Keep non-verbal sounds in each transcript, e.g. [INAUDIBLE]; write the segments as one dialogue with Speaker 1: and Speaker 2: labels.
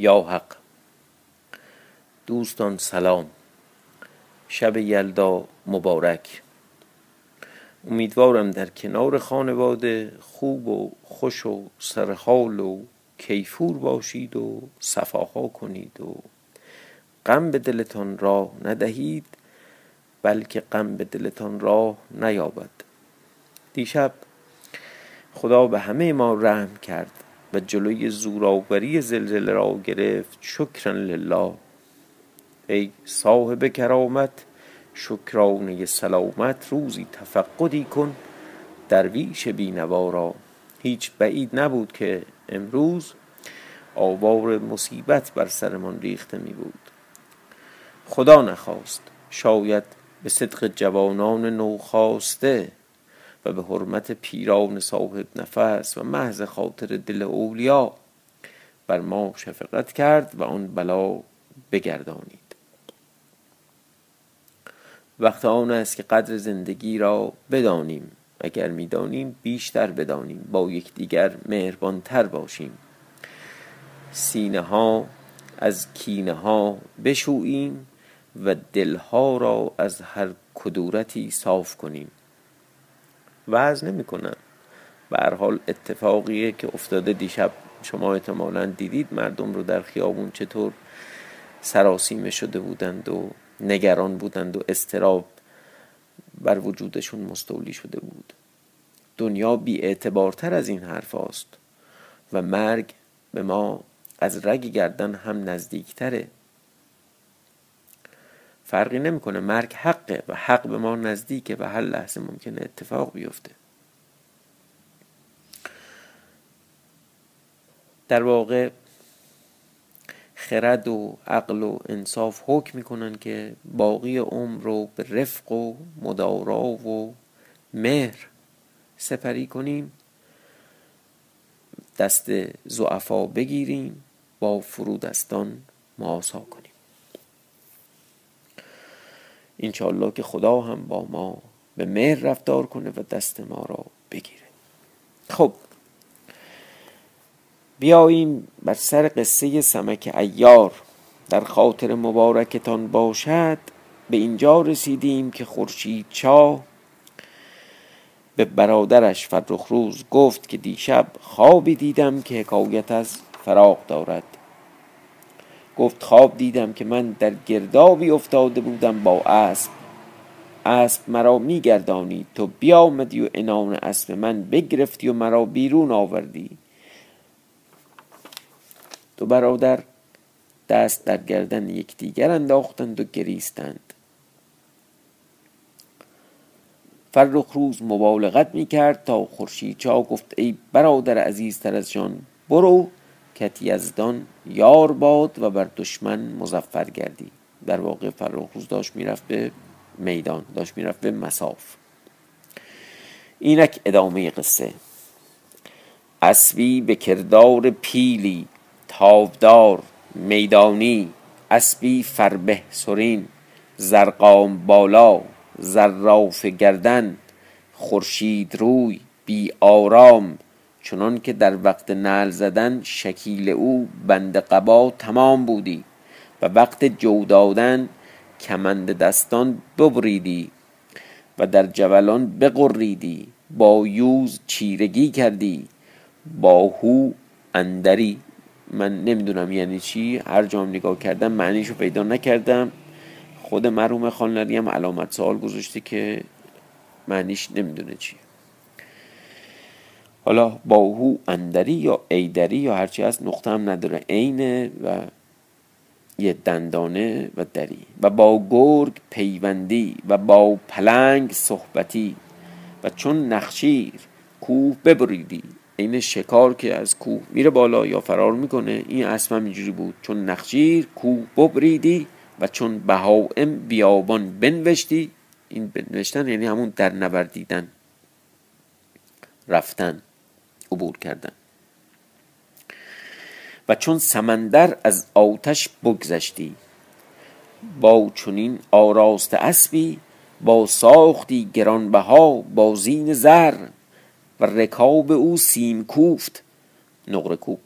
Speaker 1: یا حق. دوستان سلام. شب یلدا مبارک. امیدوارم در کنار خانواده خوب و خوش و سرحال و کیفور باشید و صفاها کنید و غم به دلتان راه ندهید بلکه غم به دلتان راه نیابد. دیشب خدا به همه ما رحم کرد و جلوی زورآوری زلزله را گرفت. شکرا لله. ای صاحب کرامت شکرانه سلامت روزی تفقدی کن. درویش بینوا را هیچ بعید نبود که امروز آوار مصیبت بر سرمان ریخته می بود. خدا نخواست شاید به صدق جوانان نوخاسته و به حرمت پیران صاحب نفس و محض خاطر دل اولیا بر ما شفقت کرد و آن بلا بگردانید. وقت آن است که قدر زندگی را بدانیم. اگر می‌دانیم بیشتر بدانیم. با یکدیگر مهربانتر باشیم. سینه ها از کینه ها بشوییم و دلها را از هر کدورتی صاف کنیم. وعظ نمی‌کنم. به هر حال اتفاقیه که افتاده دیشب شما احتمالا دیدید مردم رو در خیابون چطور سراسیمه شده بودند و نگران بودند و استراب بر وجودشون مستولی شده بود. دنیا بی اعتبارتر از این حرف است و مرگ به ما از رگ گردن هم نزدیکتره. فرقی نمی‌کنه مرگ حقه و حق به ما نزدیکه و هر لحظه ممکنه اتفاق بیفته. در واقع خرد و عقل و انصاف حکم می‌کنن که باقی عمر رو به رفق و مدارا و مهر سپری کنیم دست زعفا بگیریم با فرودستان معاسا کنیم. انشاءالله که خدا هم با ما به مهر رفتار کنه و دست ما را بگیره. خب بیاییم بر سر قصه سمک ایار. در خاطر مبارکتان باشد به اینجا رسیدیم که خورشید چا به برادرش فرخ روز گفت که دیشب خوابی دیدم که حکایت از فراق دارد. گفت خواب دیدم که من در گردابی افتاده بودم با اسب. اسب مرا میگردانی تو بیامدی و انان اسب من بگرفتی و مرا بیرون آوردی. دو برادر دست در گردن یکدیگر انداختند و گریستند. فرخ روز مبالغت می کرد تا خورشید چا گفت ای برادر عزیزتر از جان برو کت یزدان یار باد و بر دشمن مزفر گردی. در واقع فرخ روز داشت می‌رفت به میدان داشت می‌رفت به مساف. اینک ادامه قصه. اسبی به کردار پیلی تاودار میدانی اسبی فربه سرین زرقام بالا زراف گردن خورشید روی بی آرام چنان که در وقت نعل زدن شکیل او بند قبا تمام بودی و وقت جو دادن کمند دستان ببریدی و در جولان بقریدی با یوز چیرگی کردی با هو اندری من نمی‌دونم یعنی چی. هر جام نگاه کردم معنیشو پیدا نکردم. خود مروم خانلری هم علامت سوال گذاشته که معنیش نمی‌دونه چیه حالا باهو اندری یا ایدری یا هرچی از نقطه هم نداره. عینه و یه دندانه و دری. و با گرگ پیوندی و با پلنگ صحبتی. و چون نخشیر کوه ببریدی. این شکار که از کوه میره بالا یا فرار می‌کنه این اسم هم اینجوری بود. چون نخشیر کوه ببریدی و چون بهائم بیابان بنوشتی این بنوشتن یعنی همون در نوردیدن رفتن عبور کردن. و چون سمندر از آتش بگذشتی با چنین آراست اسبی با ساختی گرانبها با زین زر و رکاب او سیم کوفت. نقره کوب.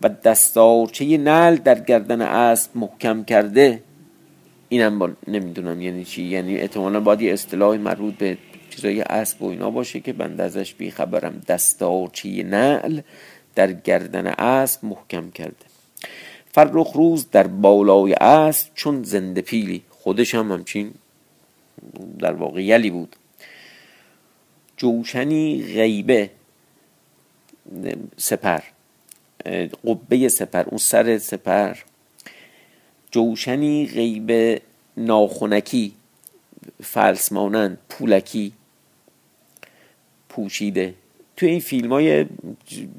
Speaker 1: و دستارچه نل در گردن اسب محکم کرده. اینم نمی‌دونم یعنی چی. یعنی احتمالا باید یه اصطلاح مربوط به چیزای اسب و اینا باشه که بنده ازش بیخبرم. دستارچه نعل در گردن اسب محکم کرده. فرخ روز در بالای اسب چون زنده پیلی. خودش هم همچین در واقع یلی بود. جوشنی غیبه. سپر. قبه سپر اون سر سپر. جوشنی غیبه ناخونکی فلس مانند پولکی. پوشیده. توی این فیلم های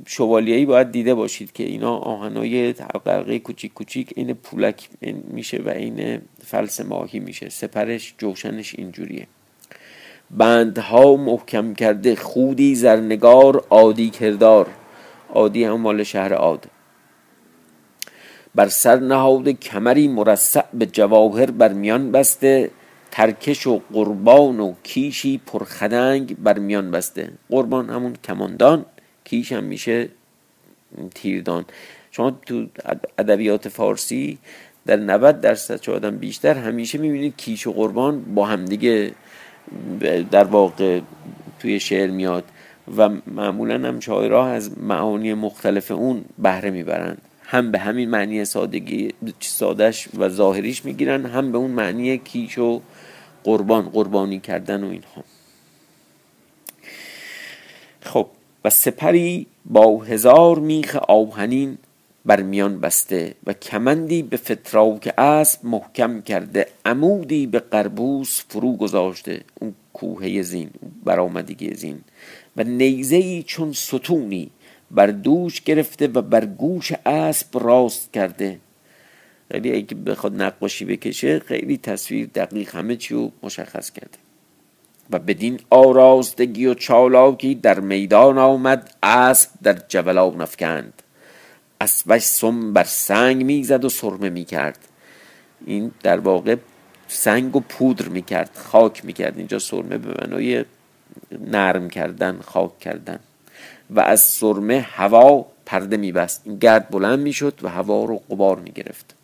Speaker 1: شوالیهی باید دیده باشید که اینا آهنای قرقه کوچیک کوچیک این پولک میشه و این فلس ماهی میشه. سپرش جوشنش اینجوریه. بندها محکم کرده خودی زرنگار عادی کردار. عادی هم مال شهر عاد. بر سر نهاد کمری مرصع به جواهر بر میان بسته ترکش و قربان و کیشی پرخدنگ بر میان بسته. قربان همون کماندان کیش هم میشه تیردان. شما تو ادبیات فارسی در 90 درصد آدم بیشتر همیشه می‌بینید کیش و قربان با همدیگه در واقع توی شعر میاد و معمولا هم شاعرها از معانی مختلف اون بهره می‌برند. هم به همین معنی سادگی سادش و ظاهریش می‌گیرن هم به اون معنی کیش و قربان قربانی کردن و اینها. خب و سپری با هزار میخ آهنین بر میان بسته و کمندی به فتراک اسب محکم کرده عمودی به قربوس فرو گذاشته. اون کوهه زین برآمدگی زین. و نیزه ای چون ستونی بر دوش گرفته و بر گوش اسب راست کرده. خیلی اگه بخواد نقاشی بکشه خیلی تصویر دقیق همه چی رو مشخص کرده. و بدین آراستگی و چالاکی در میدان آمد اسب در جولان افکند. اسبش سم بر سنگ می‌زد و سرمه می‌کرد. این در واقع سنگ و پودر می‌کرد خاک می‌کرد. اینجا سرمه به معنای نرم کردن خاک کردن. و از سرمه هوا پرده میبست. این گرد بلند می‌شد و هوا رو قبار می‌گرفت.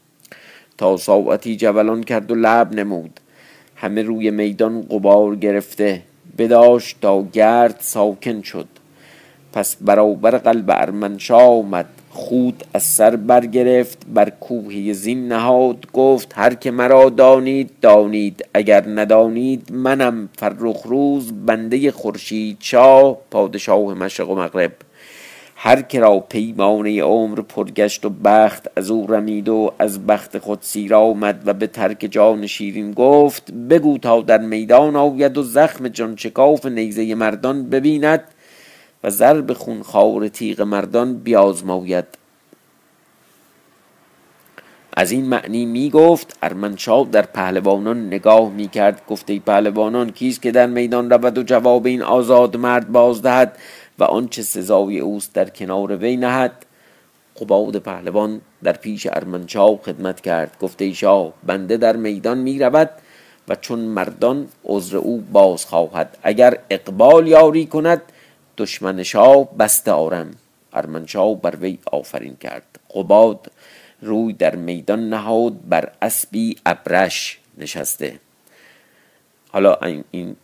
Speaker 1: تا ساعتی جولان کرد و لب نمود. همه روی میدان قبار گرفته. بداشت تا گرد ساکن شد. پس برابر قلب ارمنشا آمد. خود از سر برگرفت بر کوهی زین نهاد گفت هر که مرا دانید دانید اگر ندانید منم فرخ روز بنده خورشید شاه پادشاه مشرق و مغرب. هر که را پیمانه عمر پرگشت و بخت از او رمید و از بخت خود سیر آمد و به ترک جان شیرین گفت بگو تا در میدان آید و زخم جان نیزه مردان ببیند. و ضرب خونخوار تیغ مردان بیازماید. از این معنی می گفت ارمنشاه در پهلوانان نگاه می کرد گفته پهلوانان کیست که در میدان رود و جواب این آزاد مرد باز دهد و آنچه سزای اوست در کنار وی نهد؟ قباد پهلوان در پیش ارمنشاه خدمت کرد. گفته شاه بنده در میدان می رود و چون مردان عذر او باز خواهد. اگر اقبال یاری کند دشمن شاه بسته آرم. ارمنشاه بر وی آفرین کرد. قباد روی در میدان نهاد بر اسبی ابرش نشسته. حالا این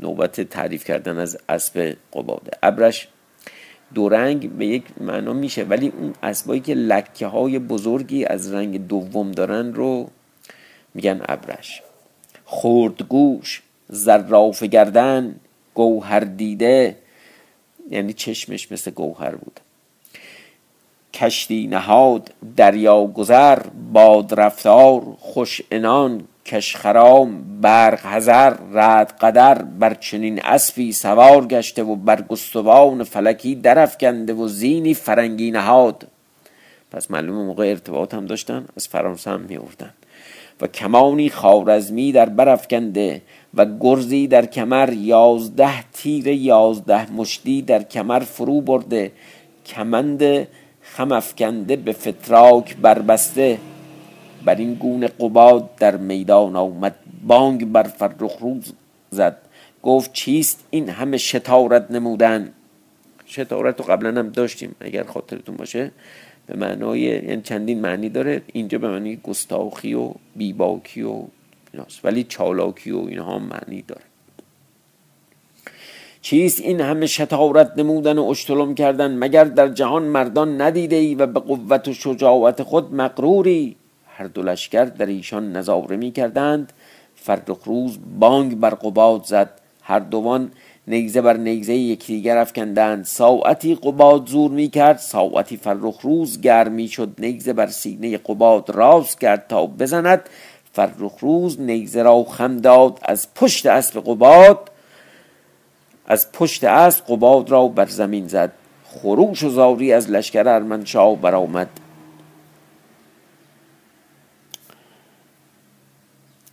Speaker 1: نوبت تعریف کردن از اسب قباده ابرش دو رنگ به یک معنا میشه ولی اون اسبایی که لکه های بزرگی از رنگ دوم دارن رو میگن ابرش. خردگوش زراف گردن گوهر دیده یعنی چشمش مثل گوهر بود. کشتی نهاد دریا گذر باد رفتار خوش انان کشخرام برق هزر رد قدر بر چنین اسبی سوار گشته و بر گستوان فلکی درفکنده و زینی فرنگی نهاد. پس معلومه موقع ارتباط هم داشتن از فرانسه هم می و کمانی خارزمی در برافکنده و گرزی در کمر یازده تیر یازده مشتی در کمر فرو برده. کمند خم افکنده به فتراک بربسته. بر این گونه قباد در میدان آمد بانگ بر فرخ روز زد. گفت چیست این همه شتارت نمودن؟ شتارت رو قبلا هم داشتیم اگر خاطرتون باشه. به معنای یعنی چندین معنی داره. اینجا به معنی گستاخی و بیباکی و ایناست ولی چالاکی و اینها معنی داره. چیست این همه شتارت نمودن و اشتلم کردن؟ مگر در جهان مردان ندیده ای و به قوت و شجاعت خود مقروری هر دو لشکر در ایشان نظاره می کردند. فرخ روز بانگ بر قباد زد. هر دوان نیزه بر نیزه یکدیگر افکندند. ساعتی قباد زور می کرد. ساعتی فرخ روز گرمی شد. نیزه بر سینه قباد راست کرد تا بزند. فرخ روز نیزه را خم داد از پشت اسب قباد از پشت اسب قباد را بر زمین زد. خروش و زاری از لشکر ارمنشاه برآمد.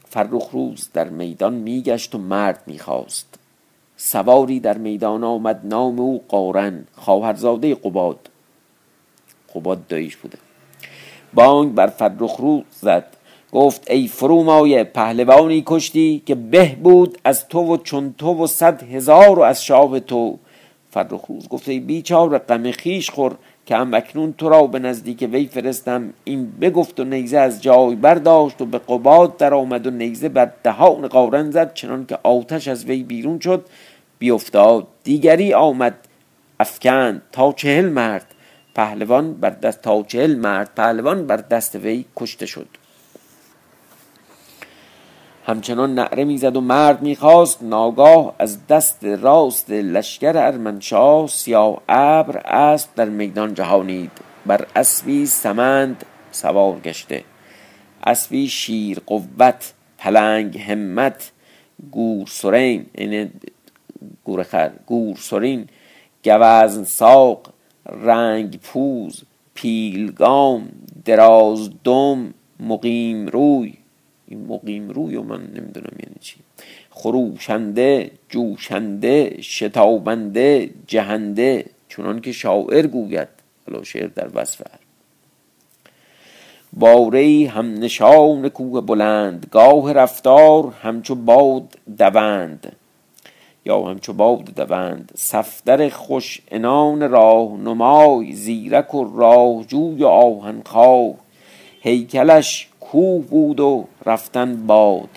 Speaker 1: فرخ روز در میدان میگشت و مرد می‌خواست. سواری در میدان آمد نام او قارن خواهرزاده قباد. قباد دایش بوده. بانگ بر فرخ روز زد. گفت ای فرومایه پهلوانی کشتی که به بود از تو و چون تو و صد هزار و از شاه تو. فرخ روز گفت ای بیچار غم خیش خور که هم اکنون تو را به نزدیک وی فرستم. این بگفت و نیزه از جای برداشت و به قباد در آمد و نیزه بر دهان قارن زد چنان که آتش از وی بیرون شد. بیافتاد دیگری آمد افکند تا چهل مرد. پهلوان بر دست تا چهل مرد. پهلوان بر دست وی کشته شد. همچنان نعره می‌زد و مرد می‌خواست ناگاه از دست راست لشکر ارمنشاه سیاه ابر اسب در میدان جهانید. بر اسبی سمند سوار گشته. اسبی شیر قوت پلنگ همت گور سرین این گورخر گور سرین گوزن ساق رنگ پوز پیلگام دراز دم مقیم روی. این مقیم روی و من نمی‌دونم یعنی چی. خروشنده جوشنده شتابنده جهنده چونان که شاعر گوید. حالا شعر در وصف باره هم نشان کوه بلند گاه رفتار همچو باد دوند. یا همچو باد دوند صفدر خوش انان راه نمای زیرک و راهجوی و آهنخواه. هیکلش کوه بود و رفتن باد.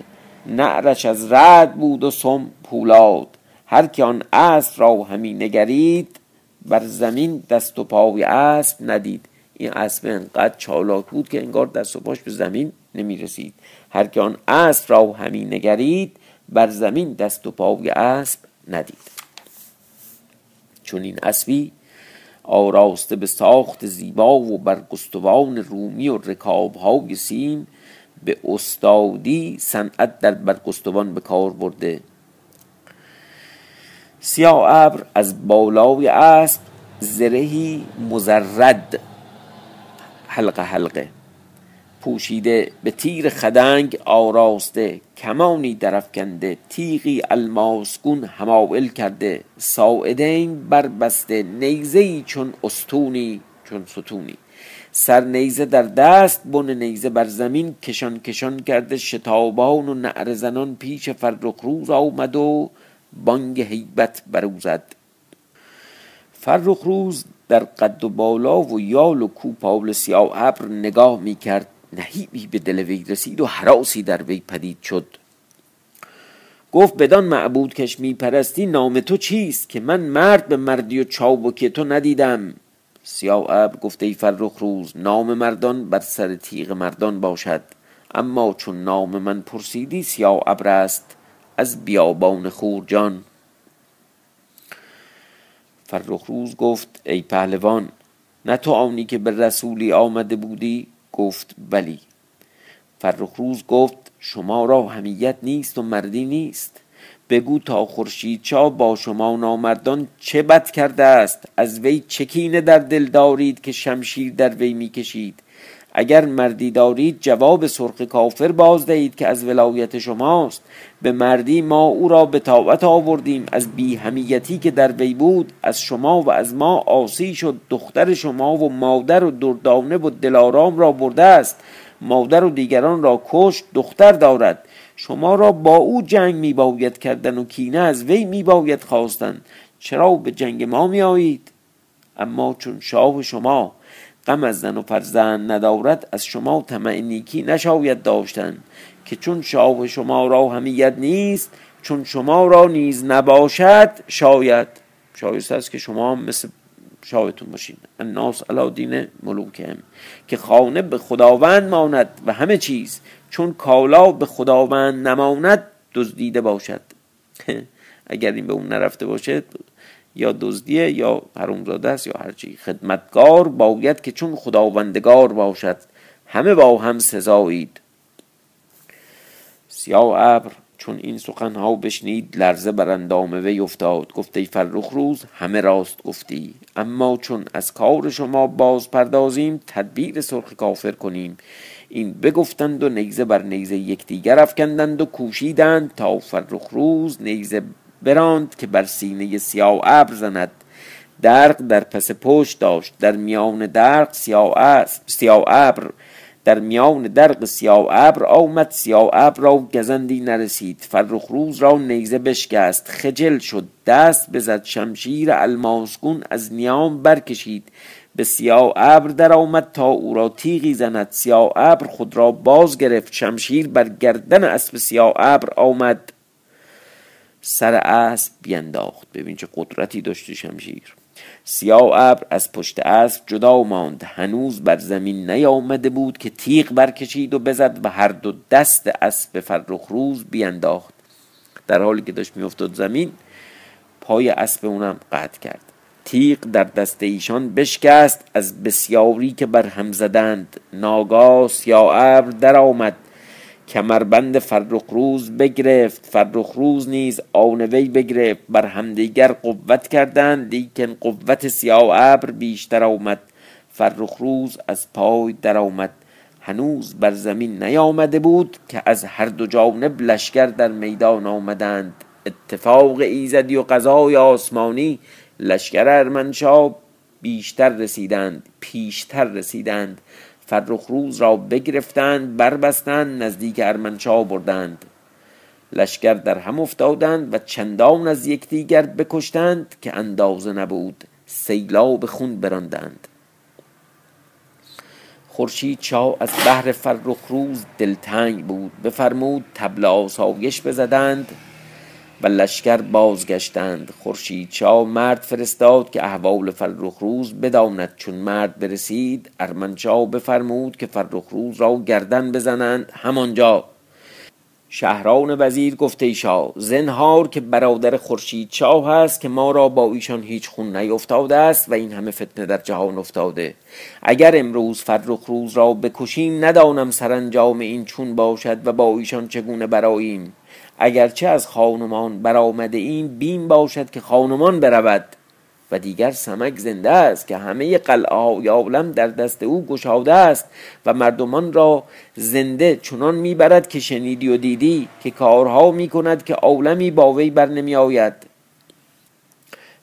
Speaker 1: نعرش از رد بود و سم پولاد. هر که آن اسب را همی نگرید بر زمین دست و پای اسب ندید. این اسب انقدر چالاک بود که انگار دست و پاش به زمین نمی رسید هر که آن اسب را همی نگرید بر زمین دست و پای اسب ندید. چون این اسبی آراسته به ساخت زیبا و بر گستوان رومی و رکاب های سیم به استادی صنعت در برگستوان به کار برده. سیاه ابر از بالای اسب زرهی مزرد حلقه حلقه. پوشیده به تیر خدنگ آراسته کمانی درفکنده تیغی الماسگون همائل کرده. ساعدین بربسته نیزهی چون استونی چون ستونی. سر نیزه در دست بن نیزه بر زمین کشان کشان کرده. شتابان و نعر زنان پیش فرخ روز آمد و بانگ هیبت بروزد فرخ روز در قد و بالا و یال و کوپال سیاه ابر نگاه می کرد نهیبی به دل وی رسید و حراسی در وی پدید شد. گفت بدان معبود کش می پرستی نام تو چیست که من مرد به مردی و چابکی تو ندیدم؟ سیاه ابر گفته ای فرخ روز نام مردان بر سر تیغ مردان باشد. اما چون نام من پرسیدی سیاه ابر است از بیابان خورجان فرخ روز گفت ای پهلوان نه تو آنی که به رسولی آمده بودی؟ گفت بلی فرخ روز گفت شما را همیت نیست و مردی نیست. بگو تا خورشید چا با شما نامردان چه بد کرده است؟ از وی چکینه در دل دارید که شمشیر در وی می‌کشید؟ اگر مردی دارید جواب سرخ کافر باز دهید که از ولایت شماست. به مردی ما او را به طاعت آوردیم. از بی همیتی که در وی بود از شما و از ما آسی شد دختر شما و مادر و دردانه و دلارام را برده است. مادر و دیگران را کشت دختر دارد. شما را با او جنگ می باید کردن و کینه از وی می باید خواستن. چرا به جنگ ما می آیید اما چون شاه شما غم از زن و فرزند ندارد از شما طمع نیکی نشاید داشتن که چون شاه شما را همیت نیست چون شما را نیز نباشد شاید. شایسته است که شما مثل شاهتون باشین. الناس علا دین ملوکهم که خانه به خداوند ماند و همه چیز چون کالا به خداوند نماند دزدیده باشد. [LAUGHS] اگر این به اون نرفته باشه یا دزدیه یا حرومزاده است یا هرچی خدمتگار باید که چون خداوندگار باشد همه با هم سزایید. سیاه ابر چون این سخنها بشنید لرزه بر اندام وی افتاد. گفته فرخ روز همه راست گفتی. اما چون از کار شما باز پردازیم تدبیر سرخ کافر کنیم. این بگفتند و نیزه بر نیزه یکدیگر افکندند و کوشیدند تا فرخ روز نیزه براند که بر سینه سیاه ابر زند. درق در پس پشت داشت. در میان درق سیاه ابر. در میان درق سیاه ابر آمد. سیاه ابر را گزندی نرسید. فرخ روز را نیزه بشکست. خجل شد. دست بزد. شمشیر الماسگون از نیام برکشید. به سیاه ابر در آمد تا او را تیغی زند. سیاه ابر خود را باز گرفت. شمشیر بر گردن اسب سیاه ابر آمد. سر اسب بینداخت. ببین چه قدرتی داشته شمشیر سیاه ابر از پشت اسب جدا ماند. هنوز بر زمین نیامده بود که تیغ برکشید و بزد و هر دو دست اسب فرخ روز بینداخت. در حالی که داشت میافتاد زمین پای اسب اونم قطع کرد. تیغ در دست ایشان بشکست از بسیاری که بر هم زدند. ناگاه سیاه ابر در آمد کمربند فرخ روز بگرفت. فرخ روز نیز آنوی بگرفت. بر همدیگر قوت کردند لیکن قوت سیاه ابر بیشتر آمد. فرخ روز از پای در آمد هنوز بر زمین نیامده بود که از هر دو جانب لشکر در میدان آمدند. اتفاق ایزدی و قضای آسمانی لشکر ارمنشاه بیشتر رسیدند پیشتر رسیدند. فرخ روز را بگرفتند بربستند نزدیک ارمنشاه بردند. لشکر در هم افتادند و چندان از یکدیگر بکشتند که اندازه نبود سیلاب خون براندند. خورشید چا از بحر فرخ روز دلتنگ بود بفرمود طبل آسایش بزدند. و لشکر بازگشتند. خورشید شاه مرد فرستاد که احوال فرخ روز بداند. چون مرد برسید ارمنشاه بفرمود که فرخ روز را گردن بزنند همانجا. شهران وزیر گفته شاه زنهار که برادر خورشید شاه هست که ما را با ایشان هیچ خون نیفتاده است و این همه فتنه در جهان افتاده. اگر امروز فرخ روز را بکشیم ندانم سرانجام این چون باشد و با ایشان چگونه براییم اگرچه از خانمان برآمده این بیم باشد که خانمان برود. و دیگر سمک زنده است که همه قلعه های عالم در دست او گشاده است و مردمان را زنده چنان می‌برد که شنیدی و دیدی که کارها می‌کند که عالمی با وی بر نمی آید.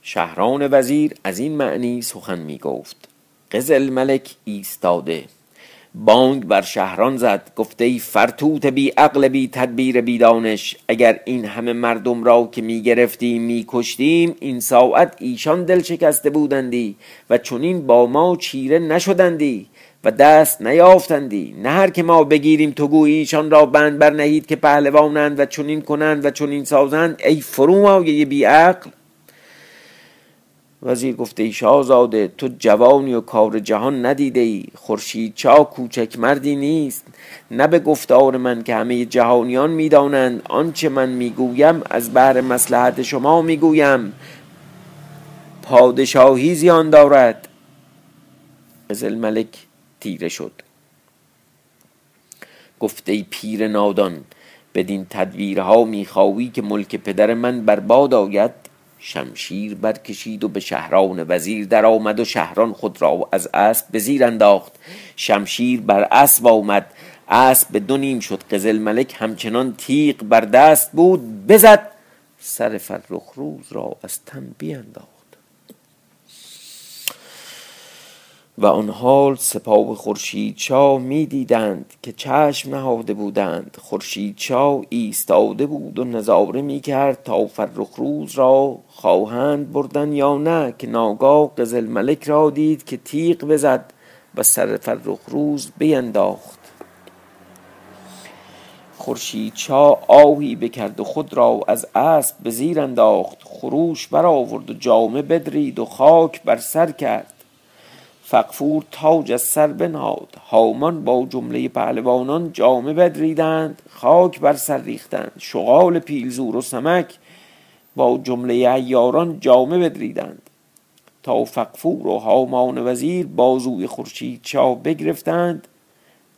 Speaker 1: شهران وزیر از این معنی سخن می‌گفت. قزل ملک ایستاده. بانگ بر شهران زد گفته ای فرتوت بی عقل بی تدبیر بی دانش اگر این همه مردم را که می گرفتیم می کشتیم این ساعت ایشان دل شکسته بودندی و چونین با ما چیره نشدندی و دست نیافتندی. نه هر که ما بگیریم تو گوی ایشان را بند بر نهید که پهلوانند و چونین کنند و چونین سازند. ای فرو بی عقل! وزیر گفته ای شاهزاده تو جوانی و کار جهان ندیده ای. خورشید چا کوچک مردی نیست. نه به گفتار من که همه جهانیان می‌دانند. آنچه من می‌گویم از بهر مسلحت شما می‌گویم. پادشاهی زیان دارد. قزل ملک تیره شد. گفته پیر نادان بدین تدویرها می‌خواهی که ملک پدر من برباد آید؟ شمشیر برکشید و به شهران وزیر در آمد و شهران خود را از اسب به زیر انداخت. شمشیر بر اسب آمد. اسب به دو نیم شد. قزل ملک همچنان تیغ بر دست بود. بزد. سر فرخ روز را از تن بیانداخت. و آن حال سپاه شاه می دیدند که چشم نهاده بودند. خورشید شاه ایستاده بود و نظاره می کرد تا فرخ روز را خواهند بردن یا نه که ناگاه قزل ملک را دید که تیغ بزد و سر فرخ روز بینداخت. شاه آهی بکرد و خود را از اسب به زیر انداخت خروش برآورد و جامه بدرید و خاک بر سر کرد. فقفور تاج از سر بنهاد. هامان با جمله پهلوانان جامه بدریدند خاک بر سر ریختند. شغال پیلزور و سمک با جمله ایاران جامه بدریدند. تا فقفور و هامان وزیر بازوی خورشید شاه بگرفتند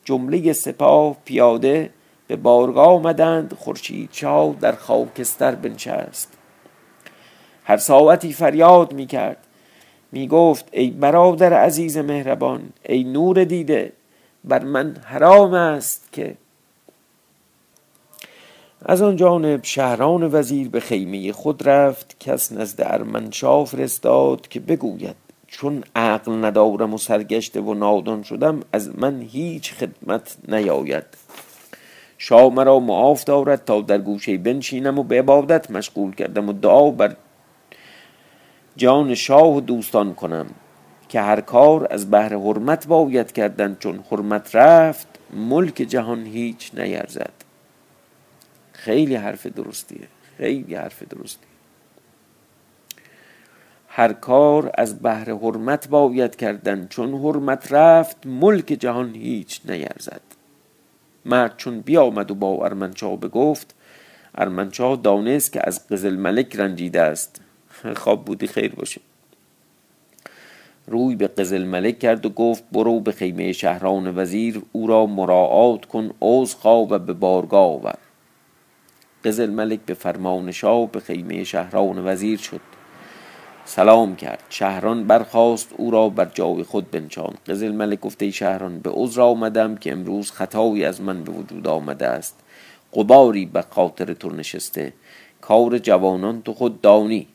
Speaker 1: جمله سپاه پیاده به بارگاه آمدند خورشید شاه در خاکستر بنشست. هر ساعتی فریاد می کرد می گفت ای برادر عزیز مهربان ای نور دیده بر من حرام است که از آن جانب شهران وزیر به خیمه خود رفت کس نزد ارمنشاه فرستاد که بگوید چون عقل ندارم و سرگشته و نادان شدم از من هیچ خدمت نیاید. شاه مرا معاف دارد تا در گوشه بنشینم و به عبادت مشغول کردم و دعا بر جان شاه و دوستان کنم که هر کار از بهر حرمت باید کردن چون حرمت رفت ملک جهان هیچ نیرزد. خیلی حرف درستیه خیلی حرف درستیه. هر کار از بهر حرمت باید کردن چون حرمت رفت ملک جهان هیچ نیرزد. مرد چون بیامد و با ارمنچا بگفت ارمنچا دانست که از قزل ملک رنجیده است. [LAUGHS] خواب بودی خیر باشه. روی به قزل ملک کرد و گفت برو به خیمه شهران وزیر او را مراعات کن خواب و به بارگاه آور. قزل ملک به فرمان شاه به خیمه شهران وزیر شد. سلام کرد. شهران برخواست او را بر جای خود بنشاند. قزل ملک گفته شهران به عذر آمدم که امروز خطایی از من به وجود آمده است. قباری به خاطر تو نشسته. کار جوانان تو خود دانی.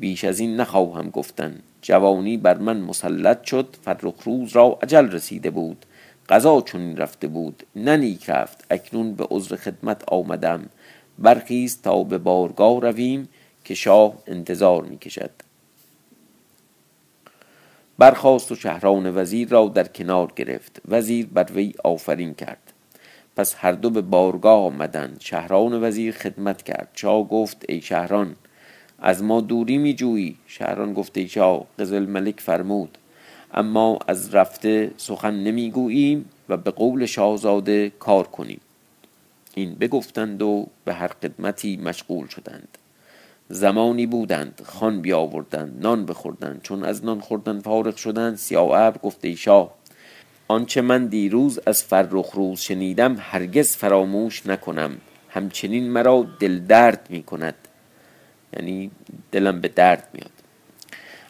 Speaker 1: بیش از این نخواهم گفتن. جوانی بر من مسلط شد فرخ روز را عجل رسیده بود. قضا چون رفته بود. ننیک رفت اکنون به عذر خدمت آمدم. برخیز تا به بارگاه رویم که شاه انتظار می کشد برخواست و شهران وزیر را در کنار گرفت. وزیر بر وی آفرین کرد. پس هر دو به بارگاه آمدند. شهران وزیر خدمت کرد. شاه گفت ای شهران از ما دوری می جویی شهران گفته شاه قزل ملک فرمود. اما از رفته سخن نمی‌گوییم و به قول شاهزاده کار کنیم. این بگفتند و به هر خدمتی مشغول شدند. زمانی بودند خان بیاوردند نان بخوردند. چون از نان خوردن فارغ شدند ابر گفته شاه. آنچه من دیروز از فرخ روز شنیدم هرگز فراموش نکنم. همچنین مرا دل درد می کند یعنی دلم به درد میاد.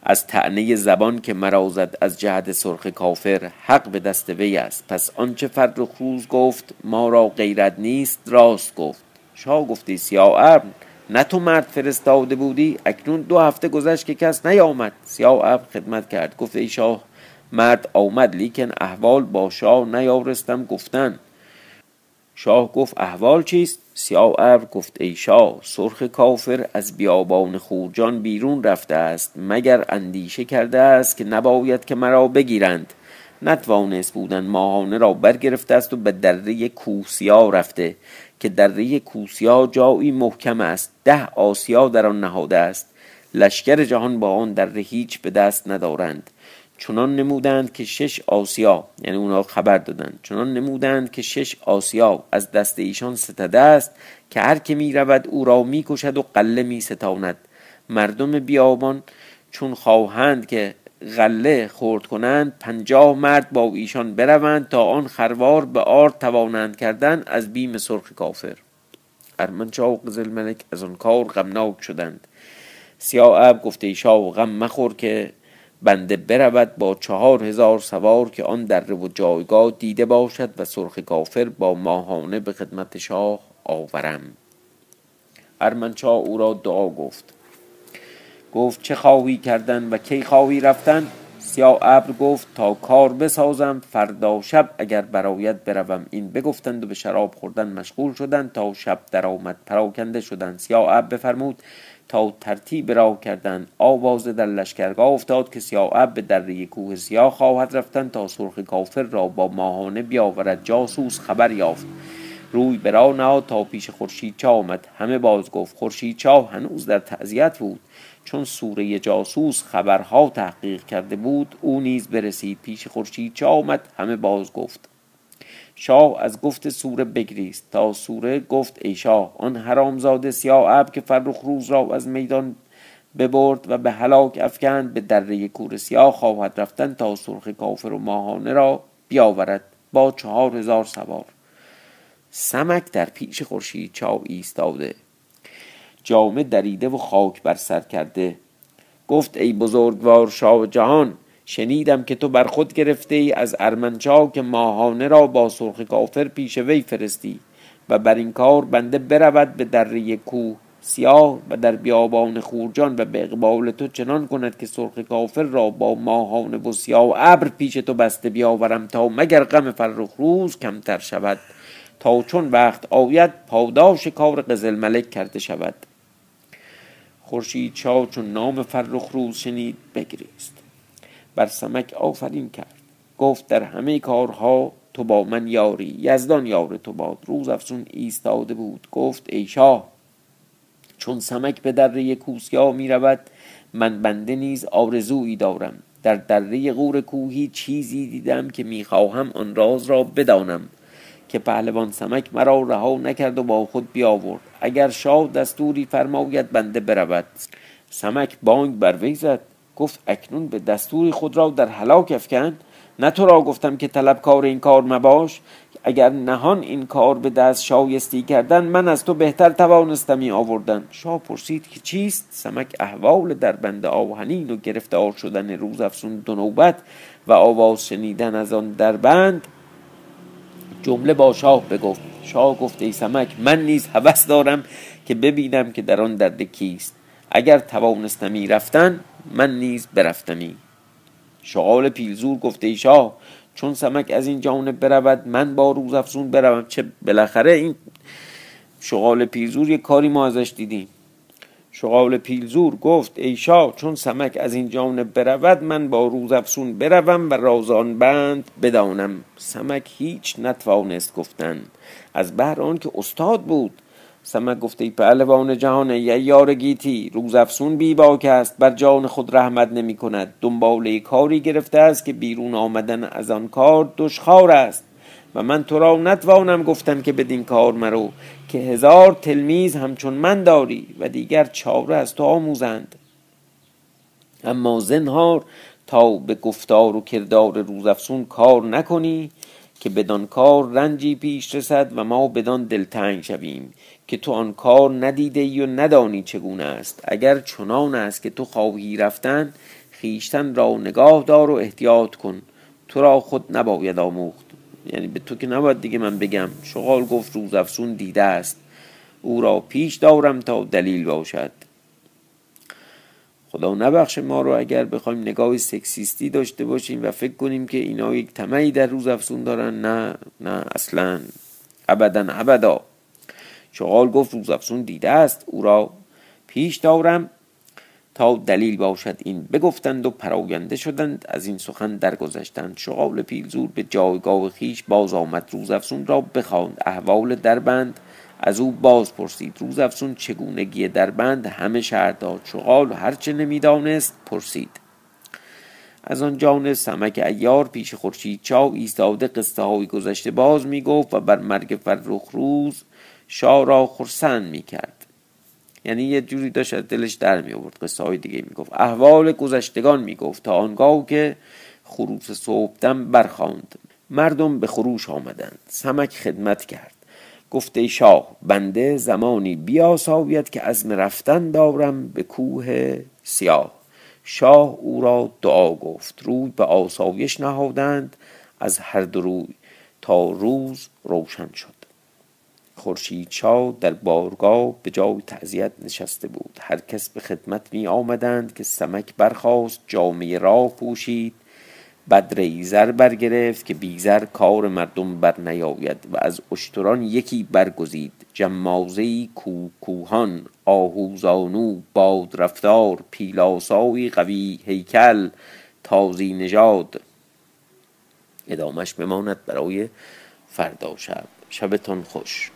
Speaker 1: از تعنی زبان که مرا زد از جهد سرخ کافر حق به دست وی است. پس آنچه فرخ روز گفت ما را غیرت نیست راست گفت. شاه گفتی سیاه نه تو مرد فرستاده بودی اکنون دو هفته گذشت که کس نیامد. سیاه ابر خدمت کرد. گفت ای شاه مرد آمد لیکن احوال با شاه نیارستم گفتن شاه گفت احوال چیست؟ سیاه ابر گفت ای شاه سرخ کافر از بیابان خورجان بیرون رفته است مگر اندیشه کرده است که نباید که مرا بگیرند؟ نتوانست بودن ماهانه را برگرفته است و به دره کوسیا رفته که دره کوسیا جایی محکم است ده آسیا در آن نهاده است. لشکر جهان با آن دره هیچ به دست ندارند. چنان نمودند که شش آسیا یعنی اونا خبر دادند چنان نمودند که شش آسیا از دست ایشان ستده است که هر که می رود او را می کشد و قله می ستاند مردم بیابان چون خواهند که غله خورد کنند پنجاه مرد با ایشان بروند تا آن خروار به آرد توانند کردن از بیم سرخ کافر. ارمنشاه و قزل ملک از آن کار غمناک شدند. سیاه ابر گفته شاه غم مخور که بنده برود با چهار هزار سوار که آن در و جایگاه دیده باشد و سرخ کافر با ماهانه به خدمت شاه آورم. ارمنچا او را دعا گفت. گفت چه خواهی کردن و کی خواهی رفتن؟ سیاه ابر گفت تا کار بسازم فردا شب اگر برایت بروم. این بگفتند و به شراب خوردن مشغول شدند تا شب درآمد پراکنده شدند. سیاه ابر بفرمود تا ترتیب راه کردند آواز در لشکرگاه افتاد که سیاه ابر به دره کوه سیاه خواهد رفتن تا سرخ کافر را با ماهانه بیاورد. جاسوس خبر یافت. روی به راه تا پیش خورشید چا آمد. همه باز گفت خورشید چا هنوز در تعذیت بود. چون سوره جاسوس خبرها تحقیق کرده بود او نیز برسید. پیش خورشید چا آمد. همه باز گفت. شاه از گفت سوره بگریست. تا سوره گفت ای شاه آن حرامزاده سیاه اب که فرخ روز را از میدان ببرد و به هلاک افکند به دره کور سیاه خواهد رفتن تا سرخ کافر و ماهانه را بیاورد با چهار هزار سوار. سمک در پیش خورشید چاو ایستاده جامه دریده و خاک بر سر کرده. گفت ای بزرگوار شاه جهان شنیدم که تو بر خود گرفته ای از که ماهانه را با سرخ کافر پیش وی فرستی و بر این کار بنده برود به دره کوه سیاه و در بیابان خورجان و به اقبال تو چنان کند که سرخ کافر را با ماهانه و سیاه و ابر پیش تو بسته بیاورم تا مگر غم فرخ روز کمتر شود تا چون وقت آید پاداش کار قزل ملک کرده شود خورشید چون نام فرخ روز شنید بگریست. بر سمک آفرین کرد. گفت در همه کارها تو با من یاری. یزدان یار تو باد. روز افسون ایستاده بود. گفت ای شاه چون سمک به دره کوسیا می رود من بنده نیز آرزویی دارم. در دره غور کوهی چیزی دیدم که می‌خواهم آن راز را بدانم که پهلوان سمک مرا رها نکرد و با خود بیاورد. اگر شاه دستوری فرماید بنده برود. سمک بانگ بر وی زد. گفت اکنون به دستوری خود را در هلاک افکن نه تو را گفتم که طلبکار این کار مباش. اگر نهان این کار به دست شایستی کردن من از تو بهتر توانستمی آوردن. شاه پرسید که چیست؟ سمک احوال در بند آوهنین و گرفتار شدن روز افسون دو نوبت و آواز شنیدن از آن در بند جمله با شاه بگفت. شاه گفت ای سمک من نیز هوس دارم که ببینم که در آن درد کیست. اگر توانستمی رفتن من نیز برفتمی. شغال پیلزور گفته ای شاه چون سمک از این جانب برود من با روز افزون بروم. چه بالاخره این شغال پیلزور یه کاری ما ازش دیدیم. شغال پیلزور گفت ای شاه چون سمک از این جانب برود من با روز افسون بروم و رازان بند بدانم. سمک هیچ نتوانست گفتن. از بهر که استاد بود سمک گفته ای پهلوان جهان ای یار گیتی روز افسون باک است بر جان خود رحمت نمی کند. دنباله کاری گرفته است که بیرون آمدن از آن کار دشخار است. و من تو را نتوانم گفتن که بدین کار مرو که هزار تلمیز همچون من داری و دیگر چاره از تو آموزند. اما زنهار تا به گفتار و کردار روزافسون کار نکنی که بدان کار رنجی پیش رسد و ما بدان دلتنگ شویم. که تو آن کار ندیده ای و ندانی چگونه است. اگر چنان است که تو خواهی رفتن خیشتن را نگاه دار و احتیاط کن. تو را خود نباید آموخت. یعنی به تو که نباید دیگه من بگم. شغال گفت روز افسون دیده است. او را پیش دارم تا دلیل باشد. خدا نبخش ما رو اگر بخوایم نگاه سکسیستی داشته باشیم و فکر کنیم که اینا یک تمعی در روز افسون دارن. نه نه اصلا. ابدا ابدا. شغال گفت روز افسون دیده است او را پیش دارم تا دلیل باشد این بگفتند و پراگنده شدند. از این سخن درگذشتند. شغال پیلزور به جایگاه خیش باز آمد. روز افسون را بخواند. احوال دربند از او باز پرسید. روز افسون چگونگی دربند همه شهر داد. شغال هرچه نمی‌دانست پرسید. از آن جان سمک ایار پیش خورشید چاو ایستاده قصه های گذشته باز می‌گفت و بر مرگ فرخ روز شاه را خرسند می‌کرد. یعنی یه جوری داشت از دلش در می آورد قصه های دیگه می گفت احوال گذشتگان می گفت تا آنگاه که خروس صبحدم برخواند مردم به خروش آمدند. سمک خدمت کرد. گفته شاه بنده زمانی بیاساید که عزم رفتن دارم به کوه سیاه. شاه او را دعا گفت. روی به آسایش نهادند. از هر دو تا روز روشن شد. خورشید چا در بارگاه به جای تعزیت نشسته بود. هر کس به خدمت می آمدند که سمک برخاست جامه راه پوشید. بدره ای زر برگرفت که بی زر کار مردم بر نیاید و از اشتران یکی برگزید. جمازه ای کوکوهان آهوزانو باد رفتار پیلاسایی قوی هیکل تازی نژاد ادامش بماند برای فردا شب. شبتان خوش.